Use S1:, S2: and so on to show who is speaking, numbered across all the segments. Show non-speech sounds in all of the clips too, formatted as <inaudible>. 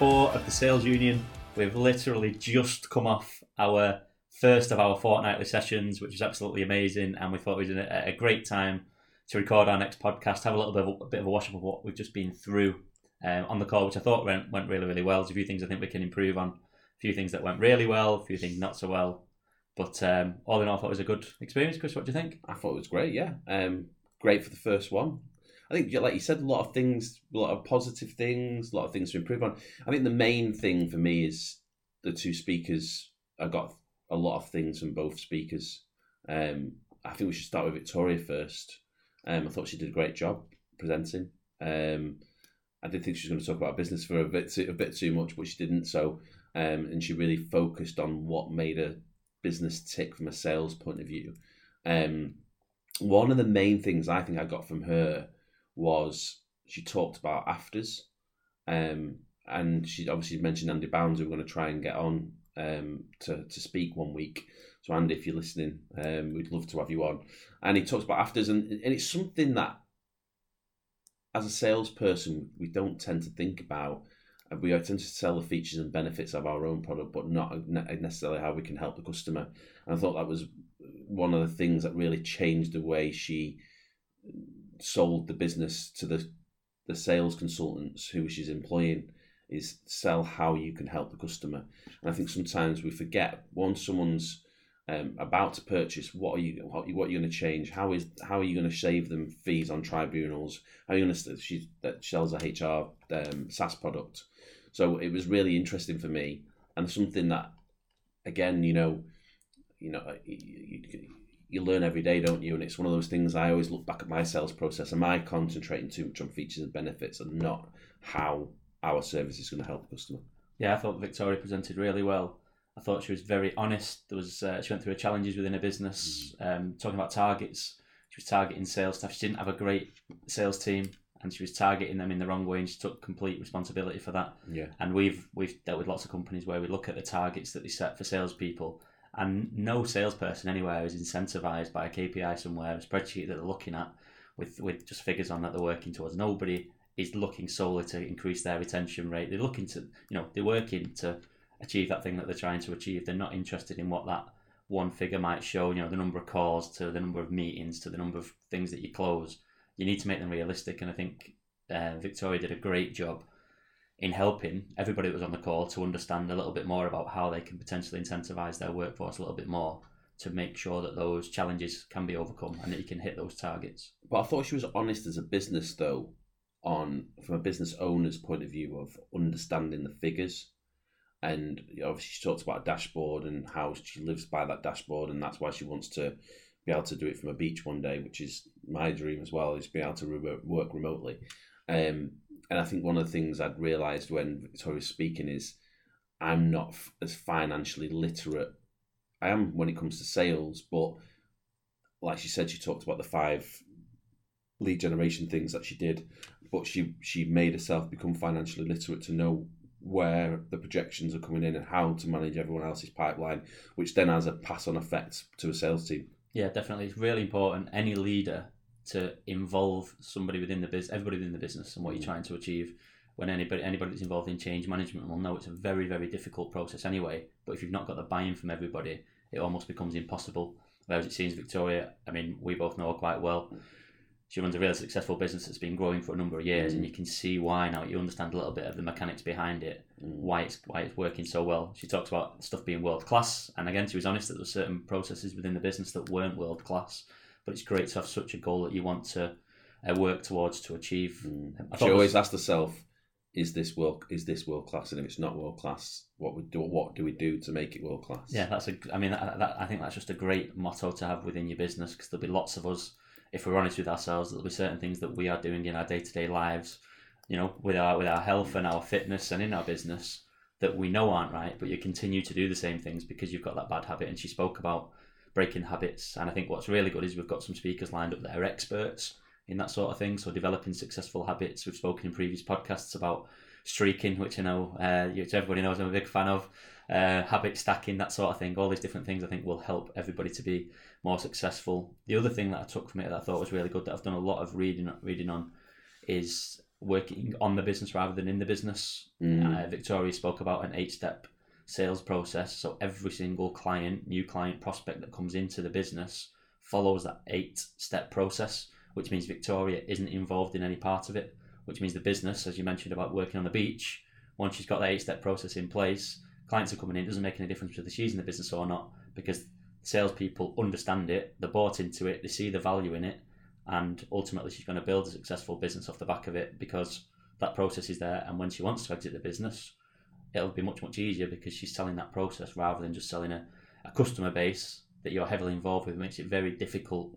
S1: four of the Sales Union. We've literally just come off our first of our fortnightly sessions, which was absolutely amazing, and we thought it was a, a great time to record our next podcast, have a little bit of a, a bit of a wash up of what we've just been through um, on the call, which I thought went, went really, really well. There's a few things I think we can improve on, a few things that went really well, a few things not so well. But um, all in all, I thought it was a good experience. Chris, what do you think?
S2: I thought it was great. Yeah, um, great for the first one. I think, like you said, a lot of things, a lot of positive things, a lot of things to improve on. I think the main thing for me is the two speakers. I got a lot of things from both speakers. Um, I think we should start with Victoria first. Um, I thought she did a great job presenting. Um, I did think she was going to talk about business for a bit too, a bit too much, but she didn't. So, um, and she really focused on what made a business tick from a sales point of view. Um, one of the main things I think I got from her was she talked about afters, um, and she obviously mentioned Andy Bounds, who we're going to try and get on um, to to speak one week. So Andy, if you're listening, um, we'd love to have you on. And he talks about afters, and and it's something that, as a salesperson, we don't tend to think about. We tend to sell the features and benefits of our own product, but not necessarily how we can help the customer. And I thought that was one of the things that really changed the way she sold the business to the the sales consultants who she's employing is sell how you can help the customer. And I think sometimes we forget once someone's um, about to purchase, what are you what, what are you going to change? How is how are you going to save them fees on tribunals? How are you going to she that sells a HR um, SaaS product? So it was really interesting for me and something that again you know you know you, you, you learn every day, don't you? And it's one of those things I always look back at my sales process. Am I concentrating too much on features and benefits and not how our service is going to help the customer?
S1: Yeah, I thought Victoria presented really well. I thought she was very honest. There was uh, she went through her challenges within her business, mm. um, talking about targets. She was targeting sales staff. She didn't have a great sales team, and she was targeting them in the wrong way. And she took complete responsibility for that.
S2: Yeah.
S1: And we've we've dealt with lots of companies where we look at the targets that they set for salespeople, and no salesperson anywhere is incentivized by a KPI somewhere, a spreadsheet that they're looking at with, with just figures on that they're working towards. Nobody is looking solely to increase their retention rate. They're looking to, you know, they're working to achieve that thing that they're trying to achieve. They're not interested in what that one figure might show, you know, the number of calls to the number of meetings to the number of things that you close. You need to make them realistic. And I think uh, Victoria did a great job in helping everybody that was on the call to understand a little bit more about how they can potentially incentivize their workforce a little bit more to make sure that those challenges can be overcome and that you can hit those targets.
S2: But I thought she was honest as a business though, on from a business owner's point of view of understanding the figures. And obviously she talks about a dashboard and how she lives by that dashboard and that's why she wants to be able to do it from a beach one day, which is my dream as well, is be able to re- work remotely. Um, and I think one of the things I'd realised when Victoria was speaking is I'm not f- as financially literate. I am when it comes to sales, but like she said, she talked about the five lead generation things that she did, but she she made herself become financially literate to know where the projections are coming in and how to manage everyone else's pipeline, which then has a pass on effect to a sales team.
S1: Yeah, definitely. It's really important. Any leader to involve somebody within the business, everybody within the business, and what you're mm. trying to achieve. When anybody anybody that's involved in change management will know it's a very very difficult process anyway. But if you've not got the buy-in from everybody, it almost becomes impossible. Whereas it seems Victoria, I mean, we both know her quite well. She runs a really successful business that's been growing for a number of years, mm. and you can see why now. You understand a little bit of the mechanics behind it, mm. why it's why it's working so well. She talks about stuff being world class, and again, she was honest that there were certain processes within the business that weren't world class but it's great to have such a goal that you want to uh, work towards to achieve.
S2: Mm. She always was, asked herself, "Is this world? Is this world class? And if it's not world class, what we do? What do we do to make it world class?"
S1: Yeah, that's a. I mean, that, that, I think that's just a great motto to have within your business because there'll be lots of us. If we're honest with ourselves, there'll be certain things that we are doing in our day to day lives, you know, with our with our health and our fitness and in our business that we know aren't right, but you continue to do the same things because you've got that bad habit. And she spoke about breaking habits. And I think what's really good is we've got some speakers lined up that are experts in that sort of thing. So developing successful habits. We've spoken in previous podcasts about streaking, which I know uh, everybody knows I'm a big fan of. Uh, habit stacking, that sort of thing. All these different things I think will help everybody to be more successful. The other thing that I took from it that I thought was really good that I've done a lot of reading reading on is working on the business rather than in the business.
S2: Mm.
S1: Uh, Victoria spoke about an eight step sales process. So every single client, new client prospect that comes into the business follows that eight step process, which means Victoria isn't involved in any part of it, which means the business, as you mentioned about working on the beach, once she's got that eight step process in place, clients are coming in, it doesn't make any difference whether she's in the business or not because salespeople understand it, they're bought into it, they see the value in it, and ultimately she's going to build a successful business off the back of it because that process is there and when she wants to exit the business it'll be much much easier because she's selling that process rather than just selling a, a customer base that you're heavily involved with. It makes it very difficult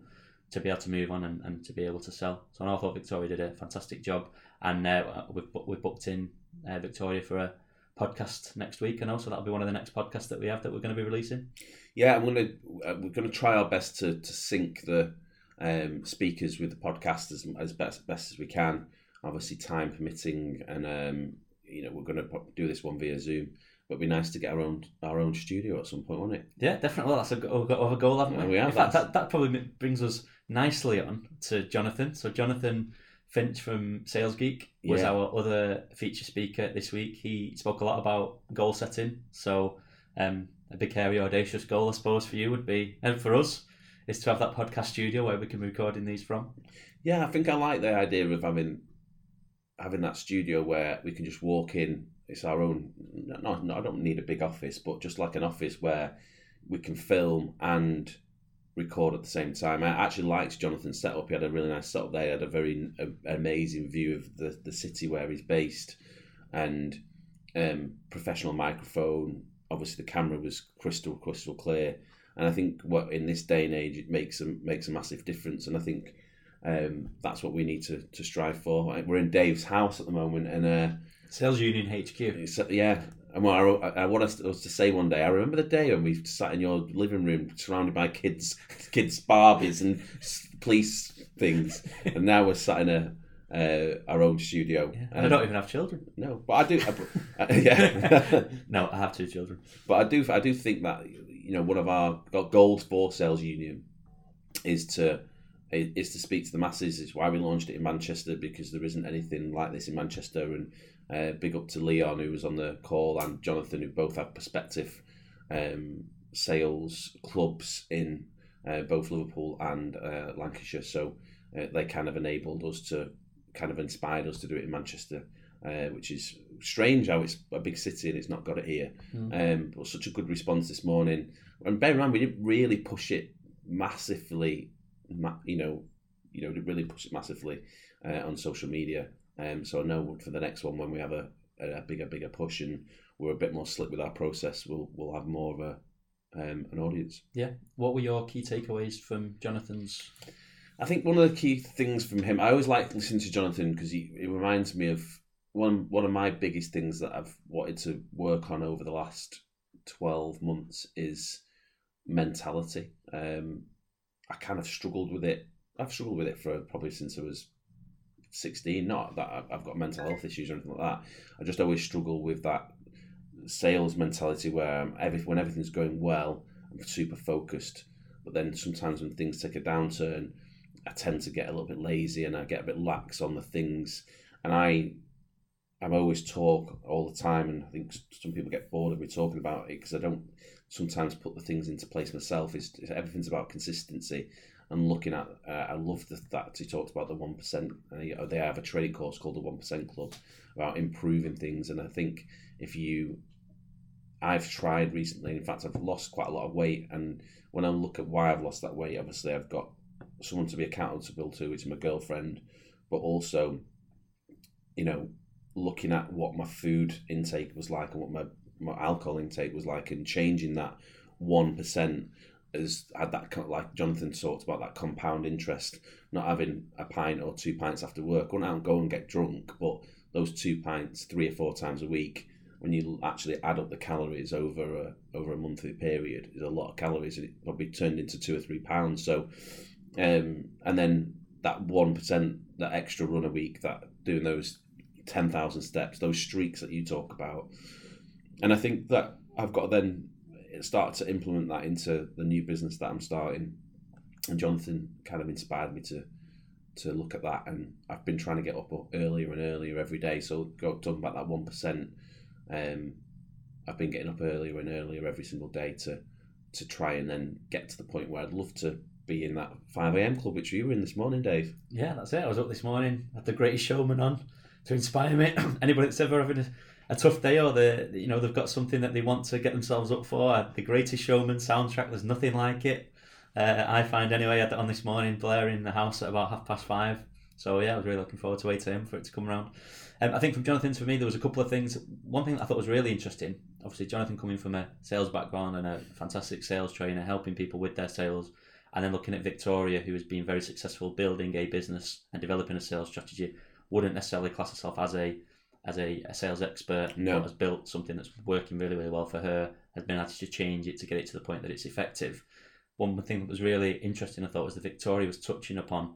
S1: to be able to move on and, and to be able to sell. So I thought Victoria did a fantastic job. And uh, we've, we've booked in uh, Victoria for a podcast next week. And also that'll be one of the next podcasts that we have that we're going to be releasing.
S2: Yeah, I'm gonna uh, we're gonna try our best to, to sync the um, speakers with the podcast as, as best best as we can. Obviously, time permitting, and um, you know we're gonna do this one via Zoom. But it'd be nice to get our own our own studio at some point, won't it?
S1: Yeah, definitely. That's a, we've got a goal, haven't we?
S2: Yeah, we have.
S1: In fact, that, that probably brings us nicely on to Jonathan. So Jonathan Finch from Sales Geek was
S2: Yeah.
S1: our other feature speaker this week. He spoke a lot about goal setting. So um, a big, hairy, audacious goal, I suppose, for you would be, and for us, is to have that podcast studio where we can be recording these from.
S2: Yeah, I think I like the idea of having having that studio where we can just walk in. It's our own. No, no, I don't need a big office, but just like an office where we can film and record at the same time. I actually liked Jonathan's setup. He had a really nice setup there. He had a very a, amazing view of the the city where he's based, and um, professional microphone. Obviously, the camera was crystal crystal clear. And I think what in this day and age it makes a makes a massive difference. And I think um, that's what we need to, to strive for. We're in Dave's house at the moment, and uh,
S1: Sales Union HQ.
S2: it's, yeah. And what I, I want us to, say one day, I remember the day when we sat in your living room surrounded by kids, <laughs> kids Barbies and police things, and now we're sat in a uh, our own studio.
S1: Yeah. And I don't even have children.
S2: no, but I do. I, <laughs> yeah, <laughs>
S1: No, I have two children.
S2: but I do. I do think that you know one of our goals for Sales Union is to is to speak to the masses. It's why we launched it in Manchester because there isn't anything like this in Manchester. And uh, big up to Leon who was on the call and Jonathan who both have perspective um, sales clubs in uh, both Liverpool and uh, Lancashire. So uh, they kind of enabled us to kind of inspired us to do it in Manchester. Uh, which is strange how it's a big city and it's not got it here. Um, but such a good response this morning. And bear in mind, we didn't really push it massively. You know, you know, really push it massively uh, on social media. Um, so I know for the next one, when we have a, a bigger, bigger push and we're a bit more slick with our process, we'll we'll have more of a um, an audience.
S1: Yeah. What were your key takeaways from Jonathan's?
S2: I think one of the key things from him, I always like listening to Jonathan because he, he reminds me of one one of my biggest things that I've wanted to work on over the last twelve months is mentality. Um, I kind of struggled with it. I've struggled with it for probably since I was sixteen. Not that I've- got mental health issues or anything like that. I just always struggle with that sales mentality where every, when everything's going well, I'm super focused. But then sometimes when things take a downturn, I tend to get a little bit lazy and I get a bit lax on the things. And I, I'm always talk all the time, and I think some people get bored of me talking about it because I don't sometimes put the things into place myself. Is everything's about consistency and looking at. Uh, I love the, that he talked about the one percent. Uh, they have a training course called the One Percent Club about improving things, and I think if you I've tried recently. In fact, I've lost quite a lot of weight, and when I look at why I've lost that weight, obviously I've got someone to be accountable to, which is my girlfriend, but also, you know, looking at what my food intake was like and what my, my alcohol intake was like, and changing that one percent has had that like Jonathan talked about that compound interest, not having a pint or two pints after work, going out and go and get drunk, but those two pints three or four times a week when you actually add up the calories over a over a monthly period, is a lot of calories, and it probably turned into two or three pounds. So, um, and then that one percent, that extra run a week, that doing those ten thousand steps, those streaks that you talk about, and I think that I've got to then start to implement that into the new business that I'm starting. And Jonathan kind of inspired me to to look at that, and I've been trying to get up earlier and earlier every day. So talking about that one percent, um, I've been getting up earlier and earlier every single day to to try and then get to the point where I'd love to be in that five a.m. club which you were in this morning, Dave.
S1: Yeah, that's it. I was up this morning, had the Greatest Showman on to inspire me. <clears throat> Anybody that's ever having a, a tough day or they you know they've got something that they want to get themselves up for, the Greatest Showman soundtrack. There's nothing like it. Uh, I find anyway. I had on this morning, blaring in the house at about half past five. So yeah, I was really looking forward to eight am for it to come around. Um, I think from Jonathan's for me, there was a couple of things. One thing I thought was really interesting. Obviously, Jonathan coming from a sales background and a fantastic sales trainer, helping people with their sales, and then looking at Victoria, who has been very successful building a business and developing a sales strategy, wouldn't necessarily class herself as a as a, a sales expert,
S2: no.
S1: has built something that's working really, really well for her. Has been able to change it to get it to the point that it's effective one thing that was really interesting, I thought, was that Victoria was touching upon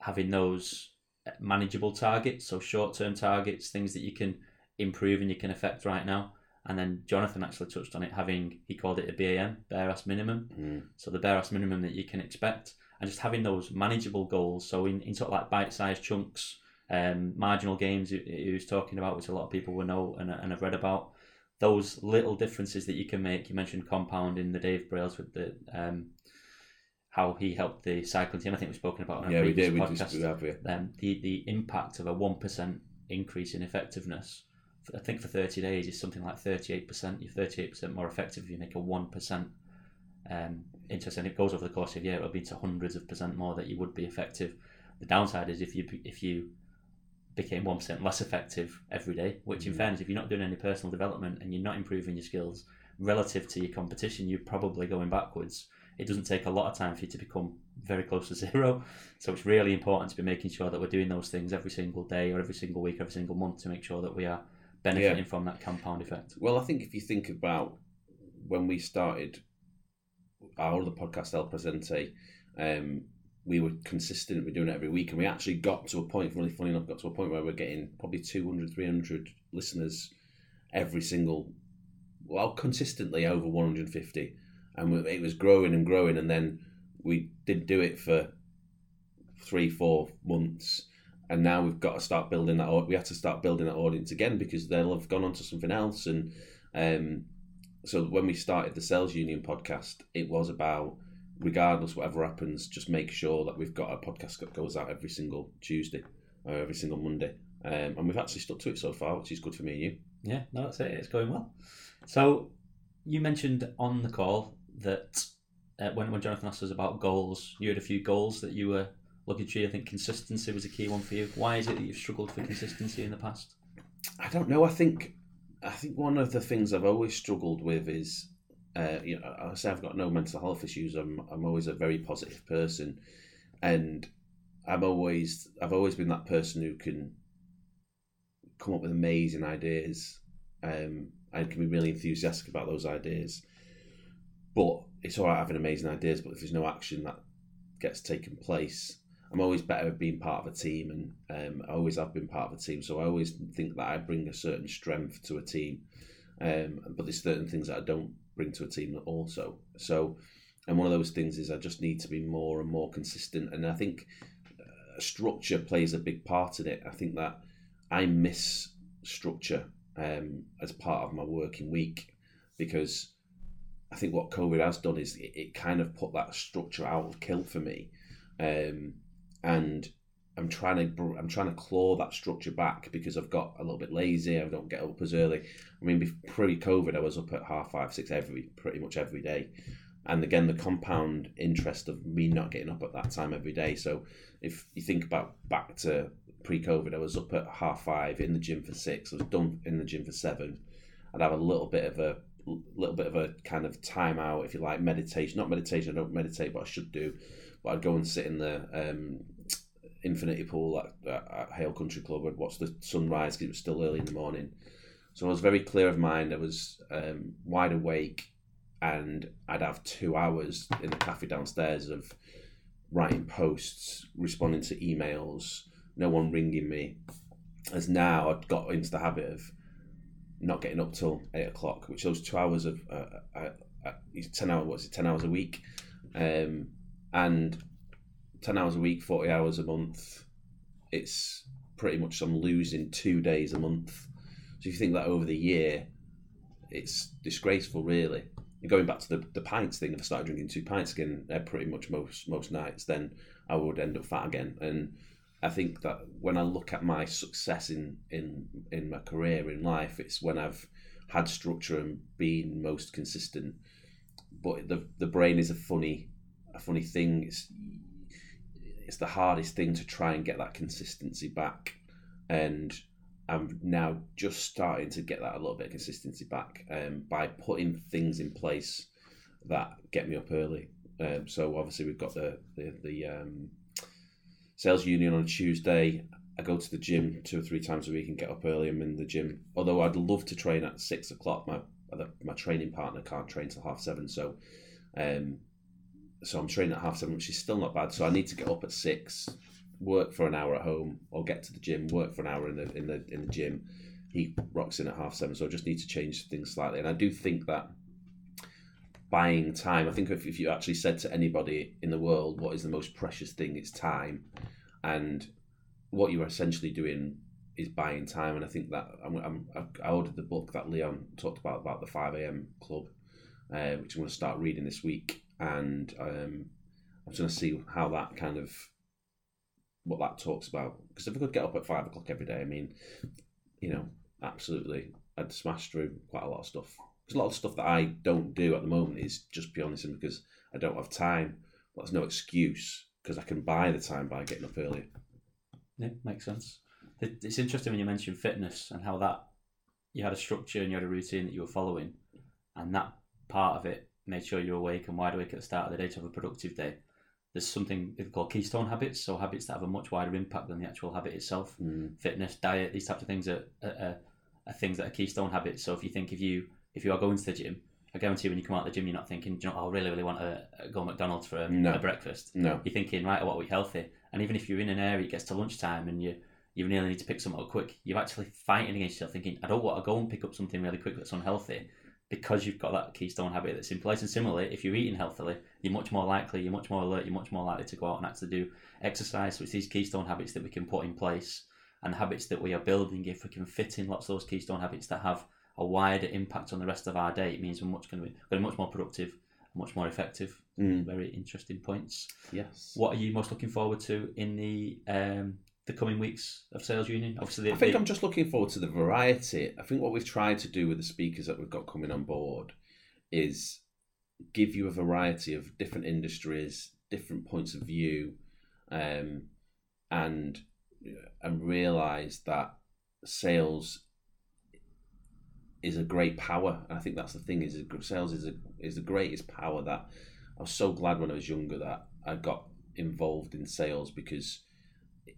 S1: having those manageable targets, so short term targets, things that you can improve and you can affect right now. And then Jonathan actually touched on it, having he called it a BAM, bare ass minimum.
S2: Mm.
S1: So the bare ass minimum that you can expect, and just having those manageable goals. So in, in sort of like bite sized chunks, um, marginal gains he, was talking about, which a lot of people will know and, and have read about those little differences that you can make. You mentioned compounding the Dave Brailsford with the um, how he helped the cycling team. I think we've spoken about on a
S2: yeah,
S1: previous
S2: we did.
S1: podcast.
S2: We just, we have, yeah.
S1: um, the the impact of a one percent increase in effectiveness. I think for thirty days is something like thirty eight percent. You're thirty eight percent more effective if you make a one percent um, interest, and it goes over the course of a year. It'll be to hundreds of percent more that you would be effective. The downside is if you if you became 1% less effective every day, which in mm. fairness, if you're not doing any personal development and you're not improving your skills relative to your competition, you're probably going backwards. It doesn't take a lot of time for you to become very close to <laughs> zero. So it's really important to be making sure that we're doing those things every single day or every single week, every single month to make sure that we are benefiting yeah. from that compound effect.
S2: Well, I think if you think about when we started our other podcast, El Presente, um, we were consistent with doing it every week and we actually got to a point really funny enough got to a point where we're getting probably 200 300 listeners every single well consistently over 150 and it was growing and growing and then we did do it for three four months. And now we've got to start building that we have to start building that audience again because they'll have gone on to something else. And um, so when we started the sales union podcast it was about regardless whatever happens, just make sure that we've got a podcast that goes out every single Tuesday or every single Monday. Um, and we've actually stuck to it so far, which is good for me and you.
S1: Yeah, no, that's it. It's going well. So you mentioned on the call that uh, when when Jonathan asked us about goals, you had a few goals that you were looking to. I think consistency was a key one for you. Why is it that you've struggled for consistency in the past?
S2: I don't know. I think I think one of the things I've always struggled with is uh, you know, I say I've got no mental health issues. I'm I'm always a very positive person, and I'm always I've always been that person who can come up with amazing ideas, um, and can be really enthusiastic about those ideas. But it's all right having amazing ideas, but if there's no action that gets taken place, I'm always better at being part of a team, and um, I always have been part of a team. So I always think that I bring a certain strength to a team. Um, but there's certain things that I don't bring to a team also. So, and one of those things is I just need to be more and more consistent. And I think uh, structure plays a big part in it. I think that I miss structure um, as part of my working week because I think what COVID has done is it, it kind of put that structure out of kilt for me. Um, and I'm trying to I'm trying to claw that structure back because I've got a little bit lazy. I don't get up as early. I mean, pre-COVID, I was up at half five, six every pretty much every day, and again, the compound interest of me not getting up at that time every day. So, if you think about back to pre-COVID, I was up at half five in the gym for six. I was done in the gym for seven. I'd have a little bit of a little bit of a kind of time out, if you like, meditation. Not meditation. I don't meditate, but I should do. But I'd go and sit in the um, infinity pool at, at, at Hale Country Club I'd watch the sunrise because it was still early in the morning. So I was very clear of mind. I was um, wide awake, and I'd have two hours in the cafe downstairs of writing posts, responding to emails, no one ringing me. As now I'd got into the habit of not getting up till eight o'clock, which those two hours of uh, uh, uh, ten hours. What's it? Ten hours a week, um, and ten hours a week, forty hours a month. It's pretty much I'm losing two days a month. So if you think that over the year, it's disgraceful, really. And going back to the, the pints thing, if I started drinking two pints again, pretty much most most nights, then I would end up fat again. And I think that when I look at my success in in in my career in life, it's when I've had structure and been most consistent. But the the brain is a funny a funny thing. It's it's the hardest thing to try and get that consistency back, and I'm now just starting to get that a little bit of consistency back um, by putting things in place that get me up early. Um, so obviously we've got the the, the um, sales union on Tuesday. I go to the gym two or three times a week and get up early. I'm in the gym. Although I'd love to train at six o'clock, my my training partner can't train till half seven. So, um, so I'm training at half seven, which is still not bad. So I need to get up at six, work for an hour at home, or get to the gym, work for an hour in the in the in the gym. He rocks in at half seven, so I just need to change things slightly. And I do think that buying time. I think if, if you actually said to anybody in the world what is the most precious thing, it's time, and what you're essentially doing is buying time. And I think that I'm, I'm I ordered the book that Leon talked about about the five a.m. club, uh, which I'm going to start reading this week, and um, I'm going to see how that kind of what that talks about. Because if I could get up at five o'clock every day, I mean, you know, absolutely, I'd smash through quite a lot of stuff. There's a lot of stuff that I don't do at the moment is just purely simply because I don't have time. But there's no excuse because I can buy the time by getting up earlier.
S1: Yeah, makes sense. It's interesting when you mention fitness and how that you had a structure and you had a routine that you were following, and that part of it made sure you're awake and wide awake at the start of the day to have a productive day. There's something called keystone habits, so habits that have a much wider impact than the actual habit itself.
S2: Mm.
S1: Fitness, diet, these types of things are, are, are things that are keystone habits. So if you think if you if you are going to the gym, I guarantee when you come out of the gym, you're not thinking, you know, I really, really want to go McDonald's for a,
S2: no.
S1: a breakfast.
S2: No.
S1: You're thinking, right, I want to eat healthy. And even if you're in an area, it gets to lunchtime and you you nearly need to pick something up quick, you're actually fighting against yourself, thinking, I don't want to go and pick up something really quick that's unhealthy because you've got that keystone habit that's in place. And similarly, if you're eating healthily, you're much more likely, you're much more alert, you're much more likely to go out and actually do exercise. So it's these keystone habits that we can put in place and habits that we are building. If we can fit in lots of those keystone habits that have a wider impact on the rest of our day, it means we're much going to be, going to be much more productive, much more effective.
S2: Mm.
S1: Very interesting points.
S2: Yes.
S1: What are you most looking forward to in the um, the coming weeks of Sales Union? Obviously, the,
S2: I think
S1: the,
S2: I'm just looking forward to the variety. I think what we've tried to do with the speakers that we've got coming on board is give you a variety of different industries, different points of view, um, and and realize that sales is a great power. And I think that's the thing is sales is a, is the greatest power that I was so glad when I was younger that I got involved in sales because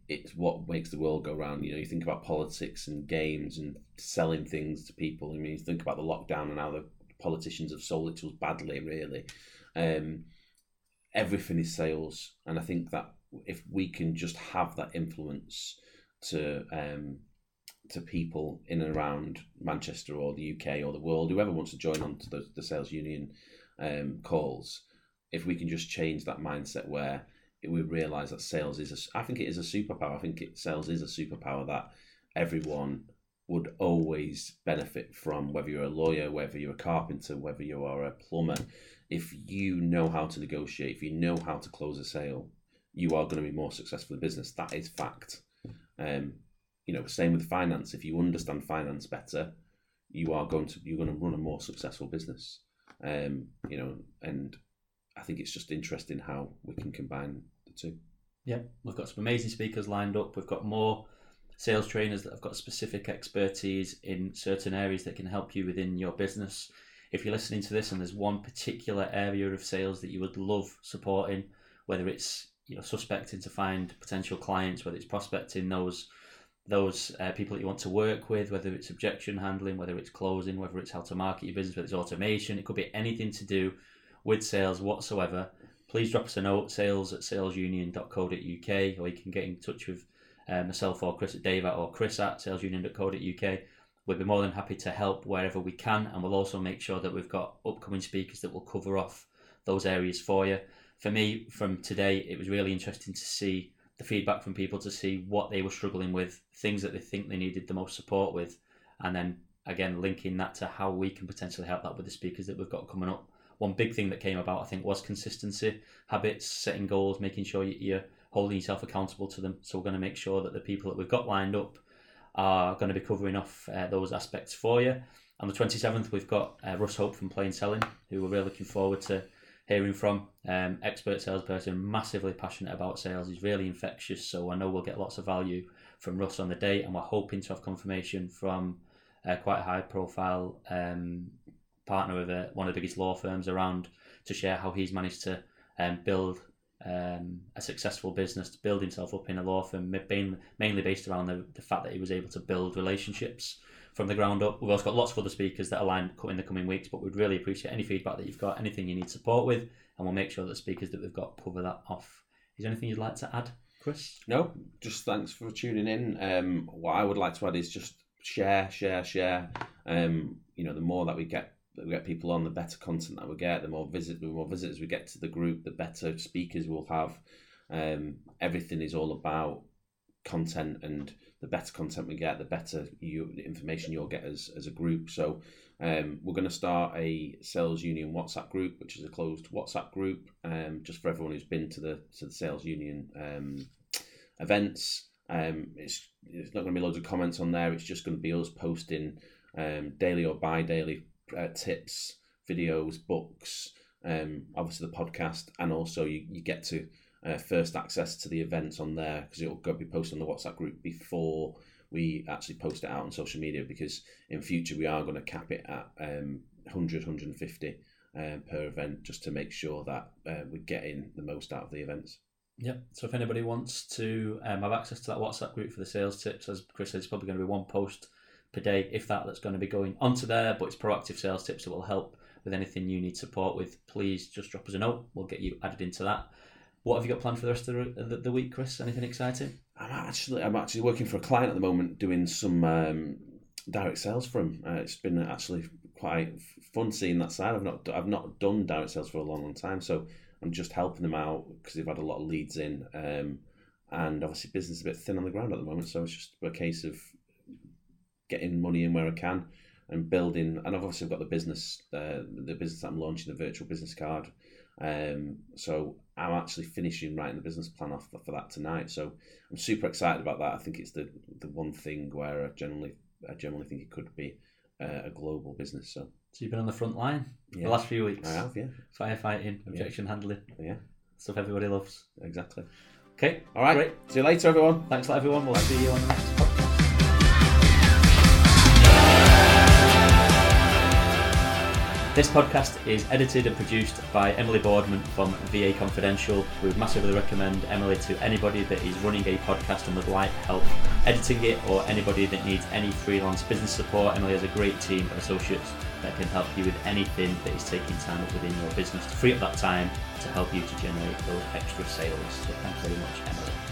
S2: it's what makes the world go round. You know, you think about politics and games and selling things to people. I mean, you think about the lockdown and how the politicians have sold it to us badly, really. Um, everything is sales. And I think that if we can just have that influence to um, to people in and around Manchester or the UK or the world, whoever wants to join on to the, the sales union um, calls, if we can just change that mindset where we realise that sales is a, I think it is a superpower. I think it, sales is a superpower that everyone would always benefit from, whether you're a lawyer, whether you're a carpenter, whether you are a plumber. If you know how to negotiate, if you know how to close a sale, you are going to be more successful in business. That is fact. Um, you know, same with finance. If you understand finance better, you are going to you're going to run a more successful business. Um, you know, and I think it's just interesting how we can combine the two.
S1: Yeah, we've got some amazing speakers lined up. We've got more sales trainers that have got specific expertise in certain areas that can help you within your business. If you're listening to this and there's one particular area of sales that you would love supporting, whether it's you know suspecting to find potential clients, whether it's prospecting those those uh, people that you want to work with, whether it's objection handling, whether it's closing, whether it's how to market your business, whether it's automation, it could be anything to do with sales whatsoever. Please drop us a note, sales at salesunion.co.uk, or you can get in touch with uh, myself or Chris at Dave or Chris at salesunion.co.uk. We'll be more than happy to help wherever we can, and we'll also make sure that we've got upcoming speakers that will cover off those areas for you. for me, from today, it was really interesting to see the feedback from people to see what they were struggling with, things that they think they needed the most support with, and then again linking that to how we can potentially help that with the speakers that we've got coming up. One big thing that came about, I think, was consistency, habits, setting goals, making sure you're holding yourself accountable to them. So we're going to make sure that the people that we've got lined up are going to be covering off uh, those aspects for you. On the 27th, we've got uh, Russ Hope from Plain Selling, who we're really looking forward to hearing from. Um, expert salesperson, massively passionate about sales. He's really infectious, so I know we'll get lots of value from Russ on the day, and we're hoping to have confirmation from uh, quite a high profile um, partner with a, one of the biggest law firms around to share how he's managed to um, build um, a successful business, to build himself up in a law firm, mainly based around the, the fact that he was able to build relationships from the ground up. We've also got lots of other speakers that are lined in the coming weeks, but we'd really appreciate any feedback that you've got, anything you need support with, and we'll make sure that speakers that we've got cover that off. Is there anything you'd like to add, Chris?
S2: No, just thanks for tuning in. Um, what I would like to add is just share, share, share. Um, you know, the more that we get we get people on, the better content that we get. The more visit, the more visitors we get to the group, the better speakers we'll have. Um, everything is all about content, and the better content we get, the better you, the information you'll get as as a group. So. Um, we're going to start a sales union WhatsApp group, which is a closed WhatsApp group, um, just for everyone who's been to the to the sales union um, events. Um, it's it's not going to be loads of comments on there. It's just going to be us posting um, daily or bi-daily uh, tips, videos, books, um, obviously the podcast, and also you, you get to uh, first access to the events on there because it'll go be posted on the WhatsApp group before we actually post it out on social media because in future we are going to cap it at um, 100, 150 um, per event just to make sure that uh, we're getting the most out of the events.
S1: Yep. So if anybody wants to um, have access to that WhatsApp group for the sales tips, as Chris said, it's probably going to be one post per day, if that, that's going to be going onto there. But it's proactive sales tips that will help with anything you need support with. Please just drop us a note. We'll get you added into that. What have you got planned for the rest of the, the, week, Chris? Anything exciting?
S2: I'm actually I'm actually working for a client at the moment doing some um, direct sales for him. Uh, it's been actually quite fun seeing that side. I've not I've not done direct sales for a long, long time, so I'm just helping them out because they've had a lot of leads in. Um, and obviously, business is a bit thin on the ground at the moment, so it's just a case of getting money in where I can and building. And I've obviously got the business, uh, the business I'm launching, the virtual business card. Um, so I'm actually finishing writing the business plan off for that tonight. So I'm super excited about that. I think it's the the one thing where I generally I generally think it could be uh, a global business. So
S1: so you've been on the front line yeah. the last few weeks.
S2: I have, yeah.
S1: Firefighting, objection
S2: yeah.
S1: handling.
S2: Yeah.
S1: Stuff everybody loves.
S2: Exactly.
S1: Okay.
S2: All right. Great. See you later, everyone.
S1: Thanks a lot, everyone. We'll see you on the next This podcast is edited and produced by Emily Boardman from VA Confidential. We would massively recommend Emily to anybody that is running a podcast and would like help editing it or anybody that needs any freelance business support. Emily has a great team of associates that can help you with anything that is taking time up within your business to free up that time to help you to generate those extra sales. So thanks very much, Emily.